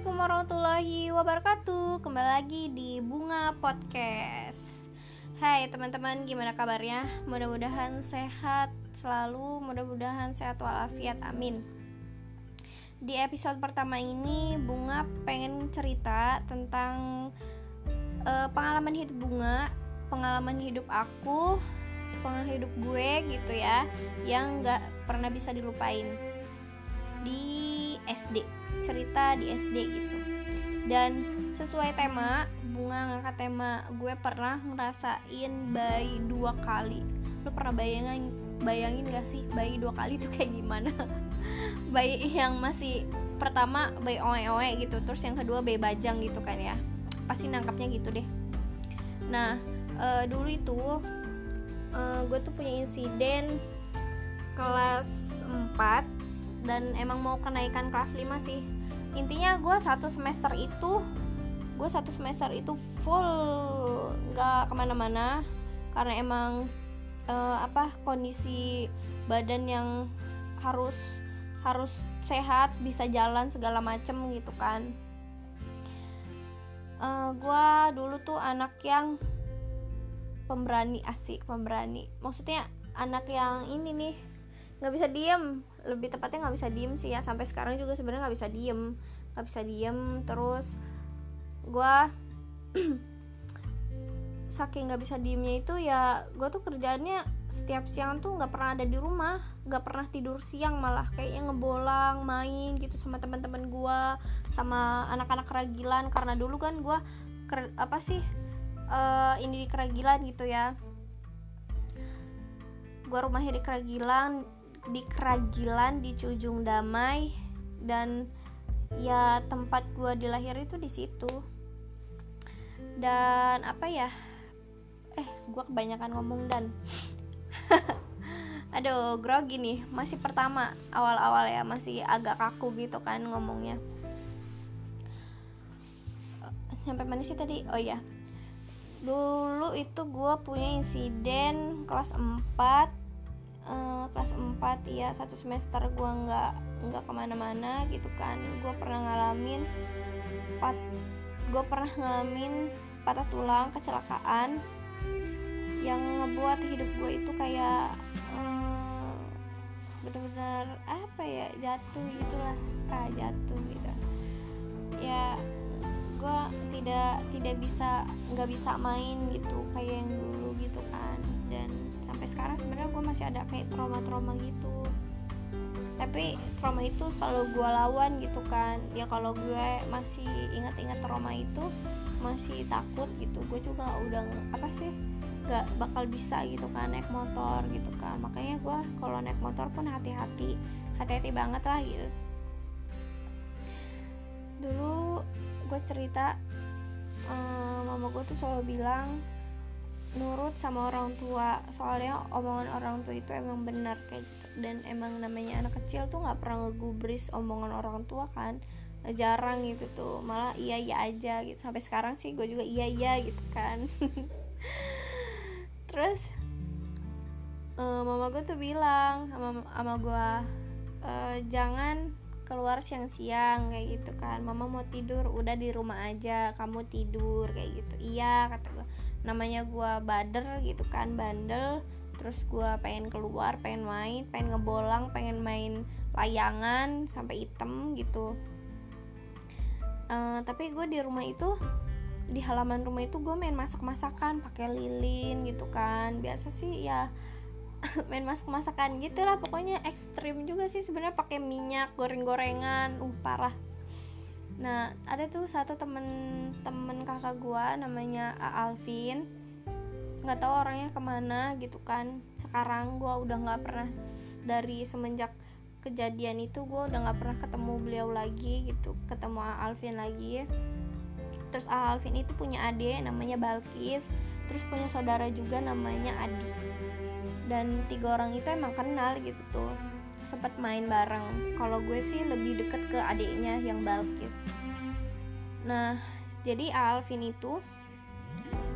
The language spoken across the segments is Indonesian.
Assalamualaikum warahmatullahi wabarakatuh. Kembali lagi di Bunga Podcast. Hai teman-teman gimana kabarnya? Mudah-mudahan sehat selalu Mudah-mudahan sehat walafiat amin. Di episode pertama ini Bunga pengen cerita tentang uh, Pengalaman hidup Bunga Pengalaman hidup aku Pengalaman hidup gue gitu ya Yang gak pernah bisa dilupain. Di SD cerita di SD gitu. Dan sesuai tema bunga ngangkat tema gue pernah ngerasain bayi dua kali. Lo pernah bayangin bayangin gak sih bayi dua kali itu kayak gimana? Bayi yang masih pertama bayi oe oe gitu terus yang kedua bayi bajang gitu kan ya. Pasti nangkapnya gitu deh. Nah e, dulu itu e, gue tuh punya insiden kelas 4 dan emang mau kenaikan kelas 5 sih. Intinya gue satu semester itu gue satu semester itu full nggak ke mana-mana. Karena emang uh, apa kondisi badan yang harus harus sehat bisa jalan segala macem gitu kan. Uh, eh, gue dulu tuh anak yang pemberani asik pemberani. Maksudnya anak yang ini nih nggak bisa diem. Lebih tepatnya nggak bisa diem sih ya. Sampai sekarang juga sebenarnya nggak bisa diem. Nggak bisa diem. Terus gue saking nggak bisa diemnya itu ya gue tuh kerjaannya setiap siang tuh nggak pernah ada di rumah. Nggak pernah tidur siang malah. Kayaknya ngebolang main gitu sama teman-teman gue sama anak-anak keragilan. Karena dulu kan gue apa sih uh, ini di keragilan gitu ya. Gue rumahnya di keragilan di Keragilan di Cujung Damai dan ya tempat gue dilahir itu di situ. Dan apa ya? Eh gue kebanyakan ngomong dan. Aduh grogi nih. Masih pertama awal-awal ya. Masih agak kaku gitu kan ngomongnya. Sampai mana sih tadi? Oh ya dulu itu gue punya insiden kelas 4 uh, kelas 4 ya satu semester gue nggak nggak ke mana-mana gitu kan. Gue pernah ngalamin pat gue pernah ngalamin patah tulang kecelakaan yang ngebuat hidup gue itu kayak um, bener-bener apa ya jatuh gitulah ah jatuh gitu. Ya gue tidak tidak bisa nggak bisa main gitu kayak yang dulu gitu sampai sekarang sebenarnya gue masih ada kayak trauma-trauma gitu. Tapi trauma itu selalu gue lawan gitu kan. Ya kalau gue masih ingat-ingat trauma itu masih takut gitu gue juga udah apa sih gak bakal bisa gitu kan naik motor gitu kan. Makanya gue kalau naik motor pun hati-hati hati-hati banget lah gitu. Dulu gue cerita um, mama gue tuh selalu bilang nurut sama orang tua. Soalnya omongan orang tua itu emang benar kayak gitu. Dan emang namanya anak kecil tuh nggak pernah ngegubris omongan orang tua kan. Jarang gitu tuh. Malah iya iya aja gitu. Sampai sekarang sih gue juga iya iya gitu kan. Terus uh, mama gue tuh bilang sama sama gue uh, jangan keluar siang-siang kayak gitu kan. Mama mau tidur udah di rumah aja kamu tidur kayak gitu. Iya kata gue namanya gue bader gitu kan bandel. Terus gue pengen keluar pengen main pengen ngebolang pengen main layangan sampai item gitu. Uh, tapi gue di rumah itu di halaman rumah itu gue main masak-masakan pakai lilin gitu kan. Biasa sih ya main masak-masakan gitulah pokoknya ekstrim juga sih sebenarnya pakai minyak goreng-gorengan. Uh parah nah ada tuh satu temen temen kakak gua namanya A Alvin. Nggak tahu orangnya ke mana gitu kan. Sekarang gua udah nggak pernah dari semenjak kejadian itu gue udah nggak pernah ketemu beliau lagi gitu ketemu A Alvin lagi. Terus A Alvin itu punya adik namanya Balkis terus punya saudara juga namanya Adi. Dan tiga orang itu emang kenal gitu tuh sempat main bareng. Kalau gue sih lebih deket ke adiknya yang Balkis. Nah jadi Alvin itu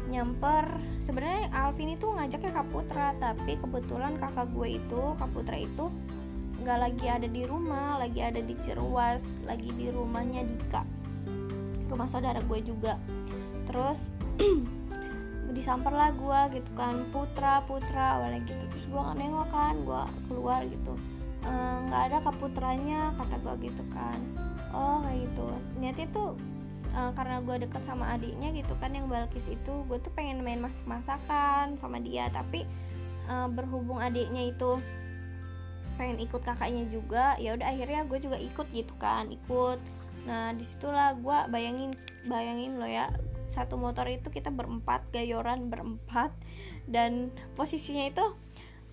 nyamper. Sebenarnya Alvin itu ngajaknya Kak Putra tapi kebetulan kakak gue itu Kak Putra itu nggak lagi ada di rumah lagi ada di Ciruas lagi di rumahnya Dika. Rumah saudara gue juga. Terus disamper lah gue gitu kan putra putra awalnya gitu. Terus gue nggak nengok kan gue keluar gitu nggak e, ada kaputranya kata gue gitu kan. Oh kayak gitu. Niatnya tuh e, karena gue deket sama adiknya gitu kan yang Balkis itu gue tuh pengen main masak masakan sama dia. Tapi e, berhubung adiknya itu pengen ikut kakaknya juga ya udah akhirnya gue juga ikut gitu kan ikut. Nah di situlah gue bayangin bayangin lo ya satu motor itu kita berempat gayoran berempat dan posisinya itu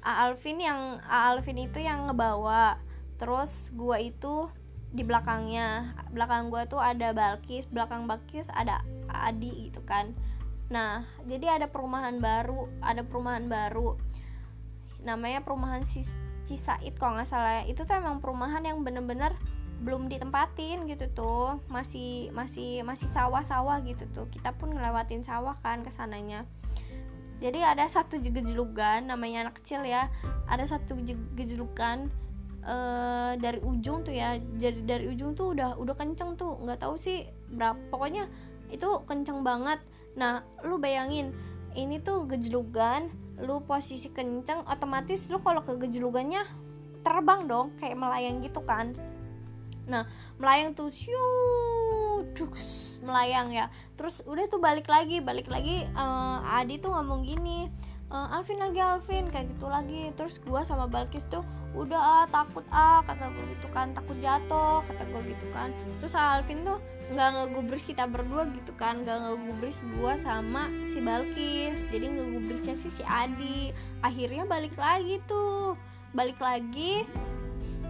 Alvin yang Alvin itu yang ngebawa. Terus gua itu di belakangnya. Belakang gua tuh ada Balkis belakang Balkis ada Adi gitu kan. Nah jadi ada perumahan baru ada perumahan baru. Namanya perumahan Cisaid kalau nggak salah itu tuh emang perumahan yang bener-bener belum ditempatin gitu tuh. Masih masih masih sawah-sawah gitu tuh. Kita pun ngelewatin sawah kan ke sananya jadi ada satu gejulukan namanya anak kecil ya. Ada satu gejulukan uh, dari ujung tuh ya. Jadi dari ujung tuh udah udah kenceng tuh nggak tahu sih berapa pokoknya itu kenceng banget. Nah lu bayangin ini tuh gejulukan lu posisi kenceng otomatis lu kalau ke gejulukannya terbang dong kayak melayang gitu kan. Nah melayang tuh siu duks, melayang ya. Terus udah tuh balik lagi balik lagi uh, Adi tuh ngomong gini uh, Alvin lagi Alvin kayak gitu lagi. Terus gua sama Balkis tuh udah ah takut ah kata gue gitu kan takut jatuh kata gue gitu kan. Terus Alvin tuh nggak ngegubris kita berdua gitu kan nggak ngegubris gua sama si Balkis. Jadi ngegubrisnya sih si Adi. Akhirnya balik lagi tuh balik lagi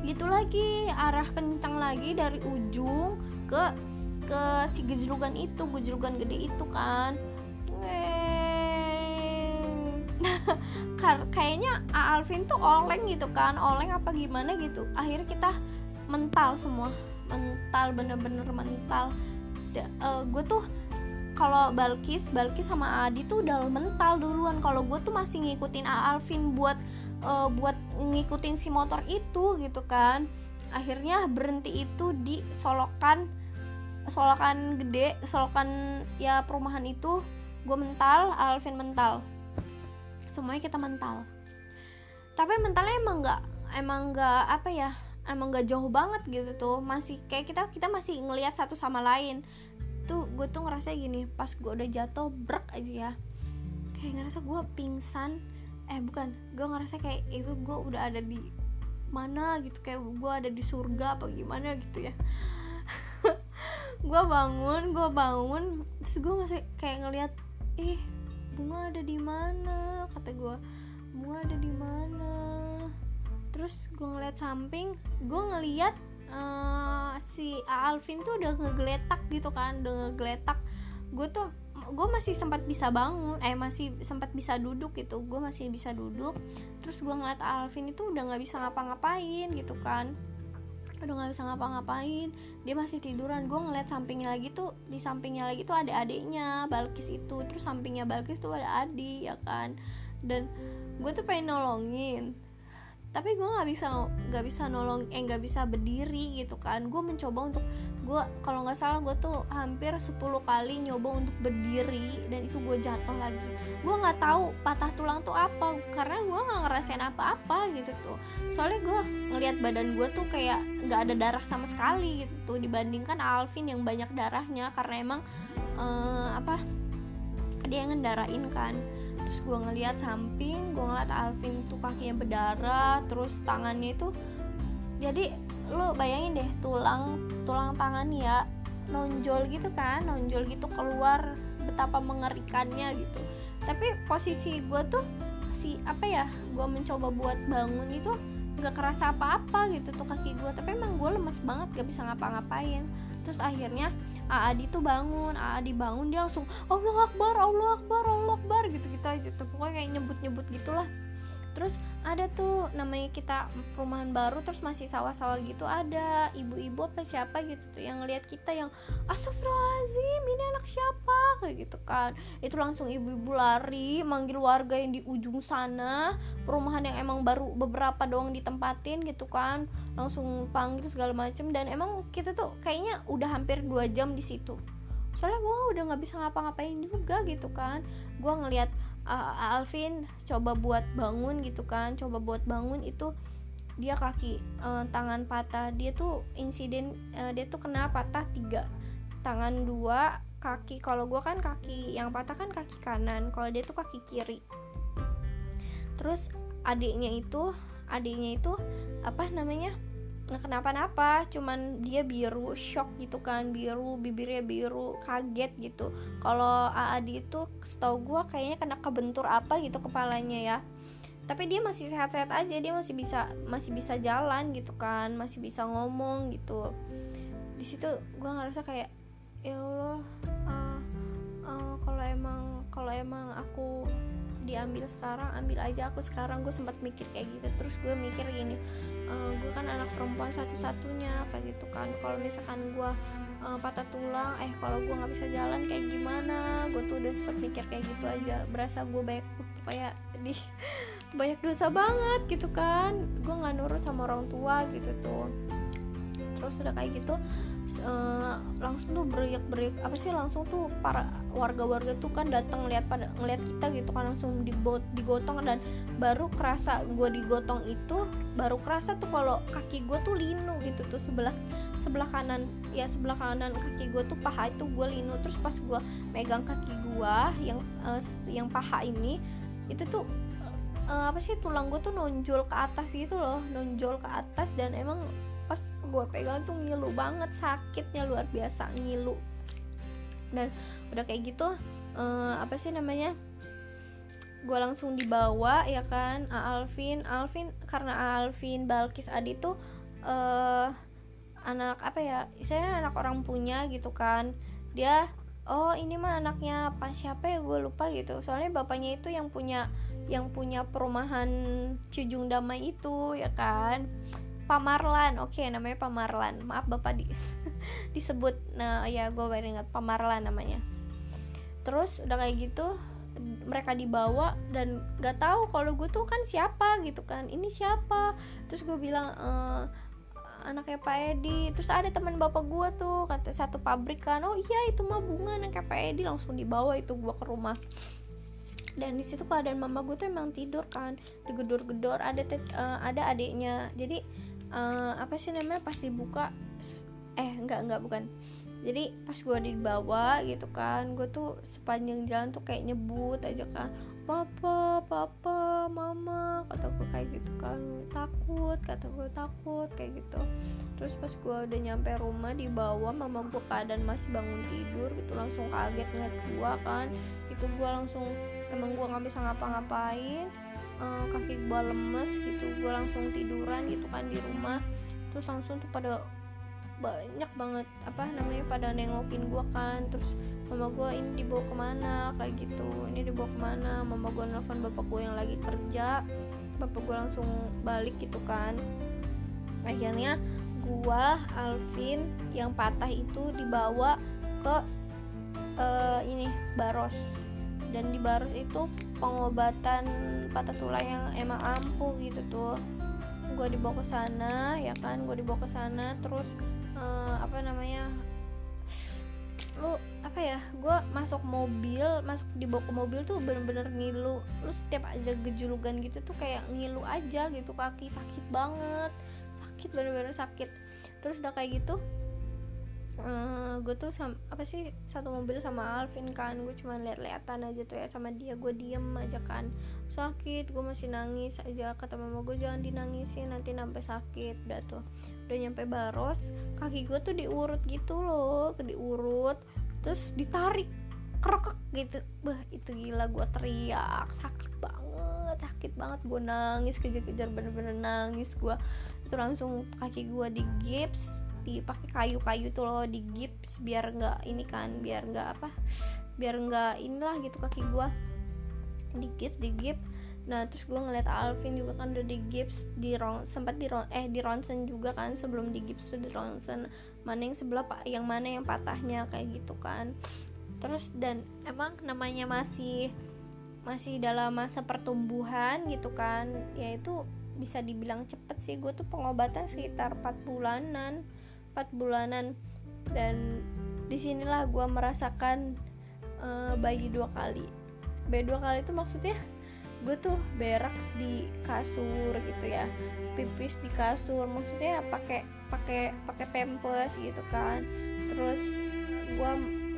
gitu lagi arah kencang lagi dari ujung ke ke si gejlugan itu gejlugan gede itu kan. Kayaknya Alvin tuh oleng gitu kan oleng apa gimana gitu. Akhirnya kita mental semua mental bener-bener mental. Uh, eh, gue tuh kalau Balkis Balkis sama Adi tuh udah mental duluan. Kalau gue tuh masih ngikutin Alvin buat uh, buat ngikutin si motor itu gitu kan. Akhirnya berhenti itu di solokan solokan gede solokan ya perumahan itu gue mental Alvin mental. Semuanya kita mental. Tapi mentalnya emang nggak emang nggak apa ya emang nggak jauh banget gitu tuh. Masih kayak kita kita masih ngelihat satu sama lain. Tuh gue tuh ngerasa gini pas gue udah jatuh brek aja ya. Kayak ngerasa gue pingsan. Eh bukan gue ngerasa kayak itu gue udah ada di mana gitu kayak gue ada di surga apa gimana gitu ya gue bangun gue bangun terus gue masih kayak ngeliat eh bunga ada di mana? Kata gue bunga ada di mana? Terus gue ngeliat samping gue ngeliat uh, si Alvin tuh udah ngegeletak gitu kan udah ngegeletak. Gue tuh gue masih sempat bisa bangun eh masih sempat bisa duduk gitu gue masih bisa duduk. Terus gue ngeliat Alvin itu udah nggak bisa ngapa-ngapain gitu kan udah nggak bisa ngapa-ngapain. Dia masih tiduran. Gue ngeliat sampingnya lagi tuh di sampingnya lagi tuh ada adiknya Balkis itu. Terus sampingnya Balkis tuh ada adik ya kan? Dan gue tuh pengen nolongin tapi gue nggak bisa nggak bisa nolong eh nggak bisa berdiri gitu kan. Gue mencoba untuk gue kalau nggak salah gue tuh hampir 10 kali nyoba untuk berdiri dan itu gue jatuh lagi. Gue nggak tahu patah tulang tuh apa karena gue nggak ngerasain apa-apa gitu tuh. Soalnya gue ngelihat badan gue tuh kayak nggak ada darah sama sekali gitu tuh dibandingkan Alvin yang banyak darahnya karena emang uh, apa dia yang ngendarain kan terus gue ngeliat samping gue ngeliat Alvin tuh kakinya berdarah terus tangannya itu jadi lu bayangin deh tulang tulang tangan ya nonjol gitu kan nonjol gitu keluar betapa mengerikannya gitu. Tapi posisi gue tuh si apa ya gue mencoba buat bangun itu nggak kerasa apa-apa gitu tuh kaki gue tapi emang gue lemes banget gak bisa ngapa-ngapain terus akhirnya Adi tuh bangun Adi bangun dia langsung Allah Akbar Allah Akbar Allah Akbar gitu gitu aja. Tuh pokoknya kayak nyebut nyebut gitulah terus ada tuh namanya kita perumahan baru terus masih sawah-sawah gitu ada. Ibu-ibu apa siapa gitu tuh yang ngelihat kita yang astagfirullahaladzim ini anak siapa? Kayak gitu kan. Itu langsung ibu-ibu lari manggil warga yang di ujung sana perumahan yang emang baru beberapa doang ditempatin gitu kan. Langsung panggil segala macem dan emang kita tuh kayaknya udah hampir dua jam di situ. Soalnya gue udah nggak bisa ngapa-ngapain juga gitu kan. Gue ngelihat uh, Alvin coba buat bangun gitu kan coba buat bangun itu dia kaki uh, tangan patah. Dia tuh insiden uh, dia tuh kena patah tiga. Tangan dua kaki kalau gue kan kaki yang patah kan kaki kanan kalau dia tuh kaki kiri. Terus adiknya itu adiknya itu apa namanya nggak kenapa-napa cuman dia biru shock gitu kan biru bibirnya biru kaget gitu. Kalau Adi itu setahu gue kayaknya kena kebentur apa gitu kepalanya ya. Tapi dia masih sehat-sehat aja dia masih bisa masih bisa jalan gitu kan masih bisa ngomong gitu. Di situ gue ngerasa kayak ya Allah uh, uh, kalau emang kalau emang aku diambil sekarang ambil aja. Aku sekarang gue sempat mikir kayak gitu. Terus gue mikir gini uh, gue kan anak perempuan satu-satunya kayak gitu kan. Kalau misalkan gue uh, patah tulang eh kalau gue nggak bisa jalan kayak gimana? Gue tuh udah sempat mikir kayak gitu aja. Berasa gue banyak kayak di banyak dosa banget gitu kan. Gue nggak nurut sama orang tua gitu tuh. Terus udah kayak gitu uh, langsung tuh beriak beriak apa sih langsung tuh para warga-warga tuh kan datang ngeliat pada ngeliat kita gitu kan langsung dibot digotong dan baru kerasa gue digotong itu baru kerasa tuh kalau kaki gue tuh linu gitu tuh sebelah sebelah kanan ya sebelah kanan kaki gue tuh paha itu gue linu. Terus pas gue megang kaki gue yang uh, yang paha ini itu tuh uh, apa sih tulang gue tuh nonjol ke atas gitu loh nonjol ke atas dan emang pas gue pegang tuh ngilu banget sakitnya luar biasa ngilu dan udah kayak gitu uh, apa sih namanya gue langsung dibawa ya kan Alvin. Alvin karena Alvin Balkis Adi tuh uh, anak apa ya saya anak orang punya gitu kan. Dia oh ini mah anaknya apa siapa ya? Gue lupa gitu. Soalnya bapaknya itu yang punya yang punya perumahan Cujung Damai itu ya kan Pamarlan. Oke okay, namanya Pamarlan. Maaf bapak di disebut nah ya gue baru ingat. Pamarlan namanya. Terus udah kayak gitu mereka dibawa dan gak tahu kalau gue tuh kan siapa gitu kan. Ini siapa? Terus gue bilang e, anaknya Pak Edi. Terus ada teman bapak gue tuh kata satu pabrik kan. Oh iya itu mah bunga anaknya Pak Edi. Langsung dibawa itu gue ke rumah. Dan di situ keadaan mama gue tuh emang tidur kan digedor-gedor. Ada uh, ada adiknya. Jadi uh, apa sih namanya pas dibuka eh enggak enggak bukan. Jadi pas gue dibawa gitu kan gue tuh sepanjang jalan tuh kayak nyebut aja kan. Papa papa mama kata gue kayak gitu kan. Takut kata gue takut kayak gitu. Terus pas gue udah nyampe rumah dibawa mama gue keadaan masih bangun tidur gitu langsung kaget ngeliat gue kan. Itu gue langsung emang gue nggak bisa ngapa-ngapain uh, kaki gue lemes gitu gue langsung tiduran gitu kan di rumah. Terus langsung tuh pada banyak banget apa namanya pada nengokin gue kan. Terus mama gue ini dibawa ke mana? Kayak gitu. Ini dibawa ke mana? Mama gue nelfon bapak gue yang lagi kerja. Bapak gue langsung balik gitu kan. Akhirnya gue Alvin yang patah itu dibawa ke uh, ini Baros. Dan di Baros itu pengobatan patah tulang yang emang ampuh gitu tuh. Gue dibawa ke sana ya kan? Gue dibawa ke sana terus uh, apa namanya lu apa ya gue masuk mobil masuk dibawa ke mobil tuh bener-bener ngilu. Lu setiap ada gejulukan gitu tuh kayak ngilu aja gitu kaki sakit banget. Sakit bener-bener sakit. Terus udah kayak gitu eh, gue tuh sama apa sih satu mobil sama Alvin kan gue cuma lihat-lihatan aja tuh ya sama dia gue diem aja kan. Sakit gue masih nangis aja kata mama gue jangan dinangisin nanti sampai sakit udah tuh. Udah nyampe Baros kaki gue tuh diurut gitu loh diurut terus ditarik krokek gitu. Bah itu gila gue teriak sakit banget sakit banget. Gue nangis kejar-kejar bener-bener nangis gue itu langsung kaki gue di gips dipakai kayu-kayu tuh loh di gips biar nggak ini kan biar nggak apa biar nggak inilah gitu kaki gue di gips di gips nah terus gue ngeliat Alvin juga kan udah di gips di rong sempat di rong, eh di ronsen juga kan sebelum di gips tuh di ronsen. Mana yang sebelah pak yang mana yang patahnya kayak gitu kan. Terus dan emang namanya masih masih dalam masa pertumbuhan gitu kan yaitu bisa dibilang cepet sih. Gue tuh pengobatan sekitar 4 bulanan 4 bulanan. Dan di sinilah gue merasakan uh, bayi dua kali. Bayi dua kali itu maksudnya gue tuh berak di kasur gitu ya. Pipis di kasur maksudnya pakai pakai pakai pempes gitu kan. Terus gue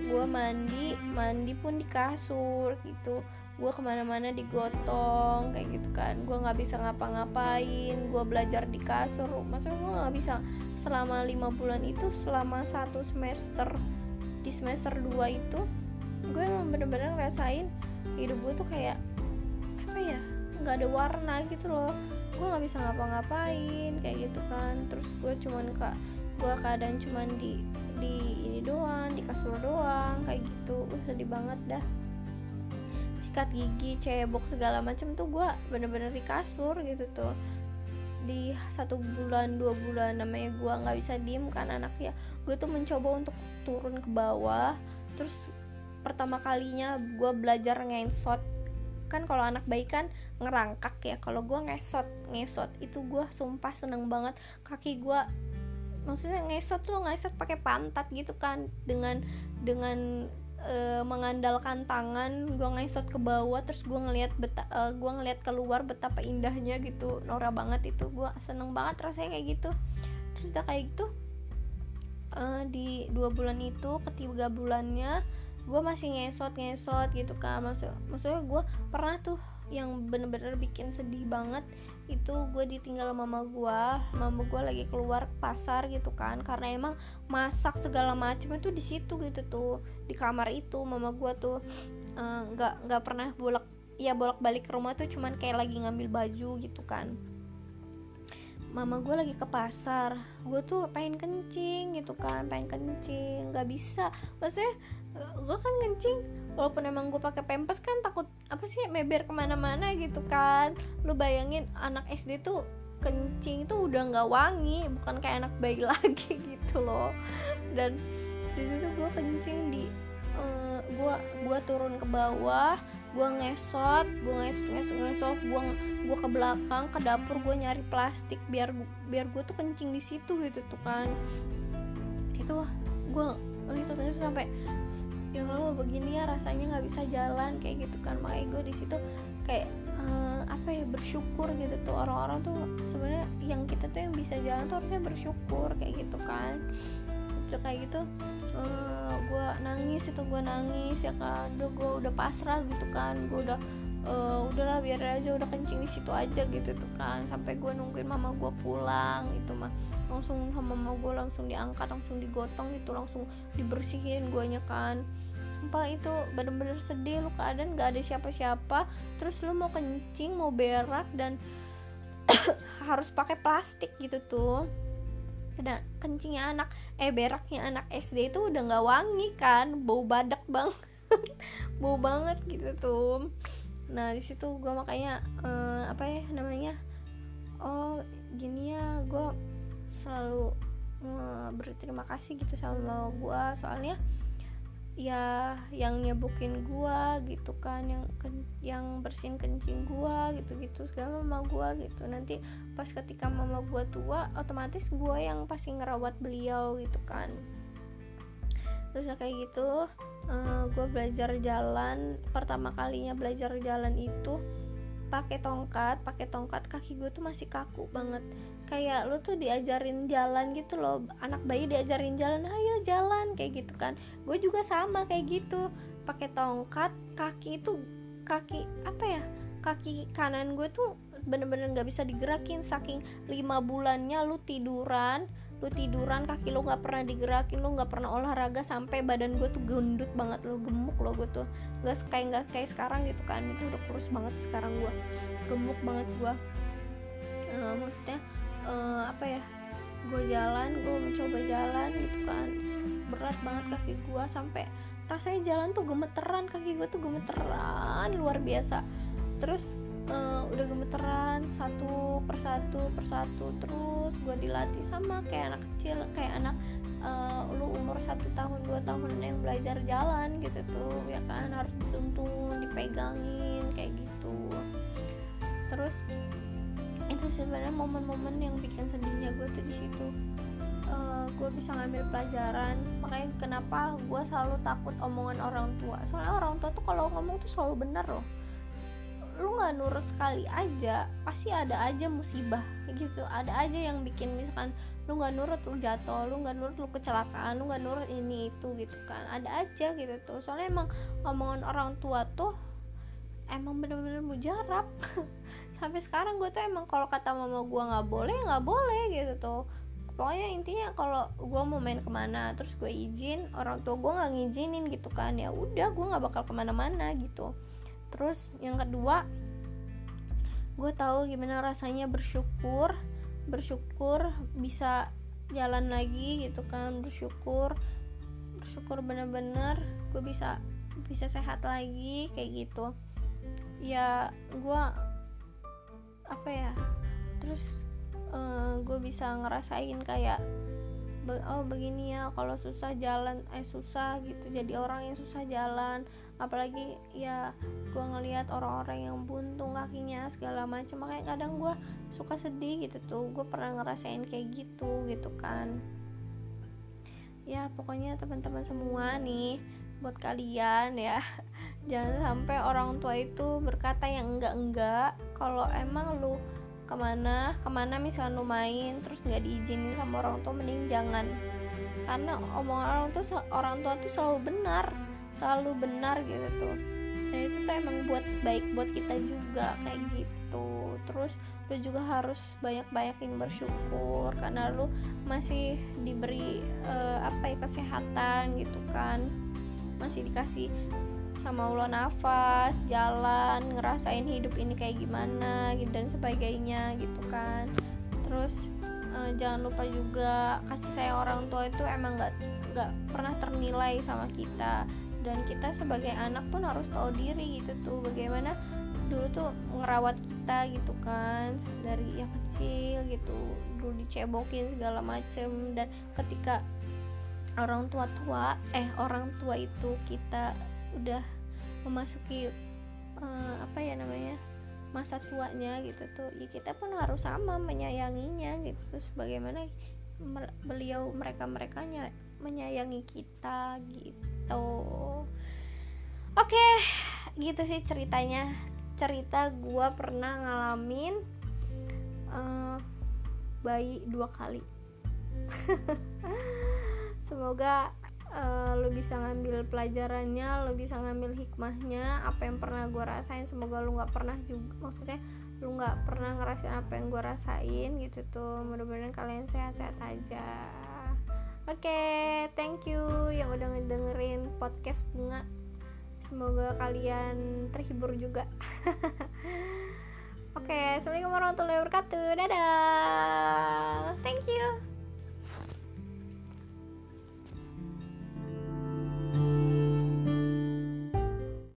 gue mandi mandi pun di kasur gitu gue ke mana-mana digotong kayak gitu kan. Gue nggak bisa ngapa-ngapain gue belajar di kasur. Maksudnya gue nggak bisa. Selama lima bulan itu selama satu semester di semester 2 itu gue emang bener-bener ngerasain hidup gue tuh kayak apa ya nggak ada warna gitu loh. Gue nggak bisa ngapa-ngapain kayak gitu kan. Terus gue cuman kak gue keadaan cuman di di ini doang di kasur doang kayak gitu. Uh, sedih banget dah sikat gigi cebok segala macam tuh gue bener-bener di kasur gitu tuh. Di satu bulan dua bulan namanya gue nggak bisa diem kan anaknya. Gue tuh mencoba untuk turun ke bawah terus pertama kalinya gue belajar ngesot. Kan kalau anak bayi kan ngerangkak ya kalau gue ngesot ngesot itu gue sumpah seneng banget. Kaki gue maksudnya ngesot lo ngesot pakai pantat gitu kan dengan dengan e, mengandalkan tangan gue ngesot ke bawah terus gue ngelihat beta e, gue ngelihat keluar betapa indahnya gitu Nora banget itu. Gue seneng banget rasanya kayak gitu. Terus udah kayak gitu e, di dua bulan itu ketiga bulannya gue masih ngesot ngesot gitu kan maksud maksudnya gue pernah tuh yang bener-bener bikin sedih banget itu gue ditinggal mama gue mama gue lagi keluar ke pasar gitu kan karena emang masak segala macam itu di situ gitu tuh di kamar itu. Mama gue tuh eh, nggak uh, nggak pernah bolak ya bolak balik ke rumah tuh cuman kayak lagi ngambil baju gitu kan. Mama gue lagi ke pasar gue tuh pengen kencing gitu kan pengen kencing nggak bisa. Maksudnya gue kan kencing walaupun emang gue pakai pempes kan takut apa sih meber ke mana-mana gitu kan. Lu bayangin anak SD tuh kencing tuh udah nggak wangi bukan kayak anak bayi lagi gitu loh. Dan di situ gue kencing di uh, gue gue turun ke bawah gue ngesot gue ngesot ngesot ngesot gue gue ke belakang ke dapur gue nyari plastik biar biar gue tuh kencing di situ gitu tuh kan. Itu gue ngesot ngesot sampai ya kalau begini ya rasanya nggak bisa jalan kayak gitu kan. Makanya gue di situ kayak uh, apa ya bersyukur gitu tuh. Orang-orang tuh sebenarnya yang kita tuh yang bisa jalan tuh harusnya bersyukur kayak gitu kan. Udah kayak gitu uh, eh, gue nangis itu gue nangis ya kan. Udah gue udah pasrah gitu kan. Gue udah uh, udahlah biar aja udah kencing di situ aja gitu tuh kan. Sampai gue nungguin mama gue pulang itu mah langsung sama mama gue langsung diangkat langsung digotong gitu langsung dibersihin guanya kan. Sumpah itu bener-bener sedih lu keadaan gak ada siapa-siapa. Terus lu mau kencing mau berak dan harus pakai plastik gitu tuh. Ada kencingnya anak eh beraknya anak SD itu udah nggak wangi kan. Bau badak banget. Bau banget gitu tuh nah di situ gue makanya uh, apa ya namanya oh gini ya gue selalu uh, berterima kasih gitu sama gue soalnya ya yang nyebukin gua gitu kan yang yang bersihin kencing gua gitu-gitu segala mama gua gitu. Nanti pas ketika mama gua tua otomatis gua yang pasti ngerawat beliau gitu kan. Terus kayak gitu uh, gua belajar jalan pertama kalinya belajar jalan itu pakai tongkat pakai tongkat kaki gue tuh masih kaku banget. Kayak lu tuh diajarin jalan gitu loh anak bayi diajarin jalan ayo jalan kayak gitu kan. Gue juga sama kayak gitu pakai tongkat kaki itu kaki apa ya kaki kanan gue tuh bener-bener nggak -bener bisa digerakin. Saking lima bulannya lu tiduran lu tiduran kaki lu nggak pernah digerakin lu nggak pernah olahraga sampai badan gue tuh gendut banget lu gemuk lo gue tuh. Nggak kayak nggak kayak sekarang gitu kan itu udah kurus banget sekarang gue gemuk banget gue uh, maksudnya uh, apa ya gue jalan gue mencoba jalan gitu kan. Berat banget kaki gue sampai rasanya jalan tuh gemeteran kaki gue tuh gemeteran luar biasa. Terus uh, udah gemeteran satu persatu persatu terus gue dilatih sama kayak anak kecil kayak anak uh, lu umur satu tahun dua tahun yang belajar jalan gitu tuh ya kan? Harus dituntun dipegangin kayak gitu. Terus itu sebenarnya momen-momen yang bikin sedihnya gue tuh di situ. Uh, gue bisa ngambil pelajaran makanya kenapa gue selalu takut omongan orang tua. Soalnya orang tua tuh kalau ngomong tuh selalu benar loh lu nggak nurut sekali aja pasti ada aja musibah gitu. Ada aja yang bikin misalkan lu nggak nurut lu jatuh lu nggak nurut lu kecelakaan lu nggak nurut ini itu gitu kan. Ada aja gitu tuh. Soalnya emang omongan orang tua tuh emang bener-bener mujarab. Sampai sekarang gue tuh emang kalau kata mama gue nggak boleh nggak boleh gitu tuh. Pokoknya intinya kalau gue mau main ke mana terus gue izin orang tua gue nggak ngizinin gitu kan. Ya udah gue nggak bakal ke mana-mana gitu terus yang kedua gue tahu gimana rasanya bersyukur bersyukur bisa jalan lagi gitu kan bersyukur bersyukur bener-bener gue bisa bisa sehat lagi kayak gitu. Ya gue apa ya terus uh, gue bisa ngerasain kayak oh begini ya kalau susah jalan eh susah gitu jadi orang yang susah jalan apalagi ya gue ngelihat orang-orang yang buntung kakinya segala macam makanya kadang gue suka sedih gitu tuh. Gue pernah ngerasain kayak gitu gitu kan. Ya pokoknya teman-teman semua nih buat kalian ya jangan sampai orang tua itu berkata yang enggak-enggak. Kalau emang lu ke mana ke mana misalnya lu main terus nggak diizinin sama orang tua mending jangan. Karena omongan orang tuh orang tua tuh selalu benar selalu benar gitu tuh. Dan itu tuh emang buat baik buat kita juga kayak gitu. Terus lu juga harus banyak-banyakin bersyukur karena lu masih diberi uh, apa ya kesehatan gitu kan. Masih dikasih sama Allah nafas jalan ngerasain hidup ini kayak gimana gitu dan sebagainya gitu kan. Terus uh, jangan lupa juga kasih sayang orang tua itu emang nggak nggak pernah ternilai sama kita dan kita sebagai anak pun harus tahu diri gitu tuh bagaimana dulu tuh ngerawat kita gitu kan dari yang kecil gitu dulu dicebokin segala macem. Dan ketika orang tua tua eh orang tua itu kita udah memasuki uh, apa ya namanya masa tuanya gitu tuh ya kita pun harus sama menyayanginya gitu terus bagaimana beliau mereka mereka menyayangi kita gitu oke okay, gitu sih ceritanya. Cerita gue pernah ngalamin uh, bayi dua kali. Semoga uh, lo bisa ngambil pelajarannya lo bisa ngambil hikmahnya apa yang pernah gue rasain. Semoga lo nggak pernah juga maksudnya lo nggak pernah ngerasain apa yang gue rasain gitu tuh. Mudah-mudahan kalian sehat-sehat aja oke okay, thank you yang udah ngedengerin podcast bunga semoga kalian terhibur juga Oke, okay, assalamualaikum warahmatullahi wabarakatuh. Dadah. Thank you.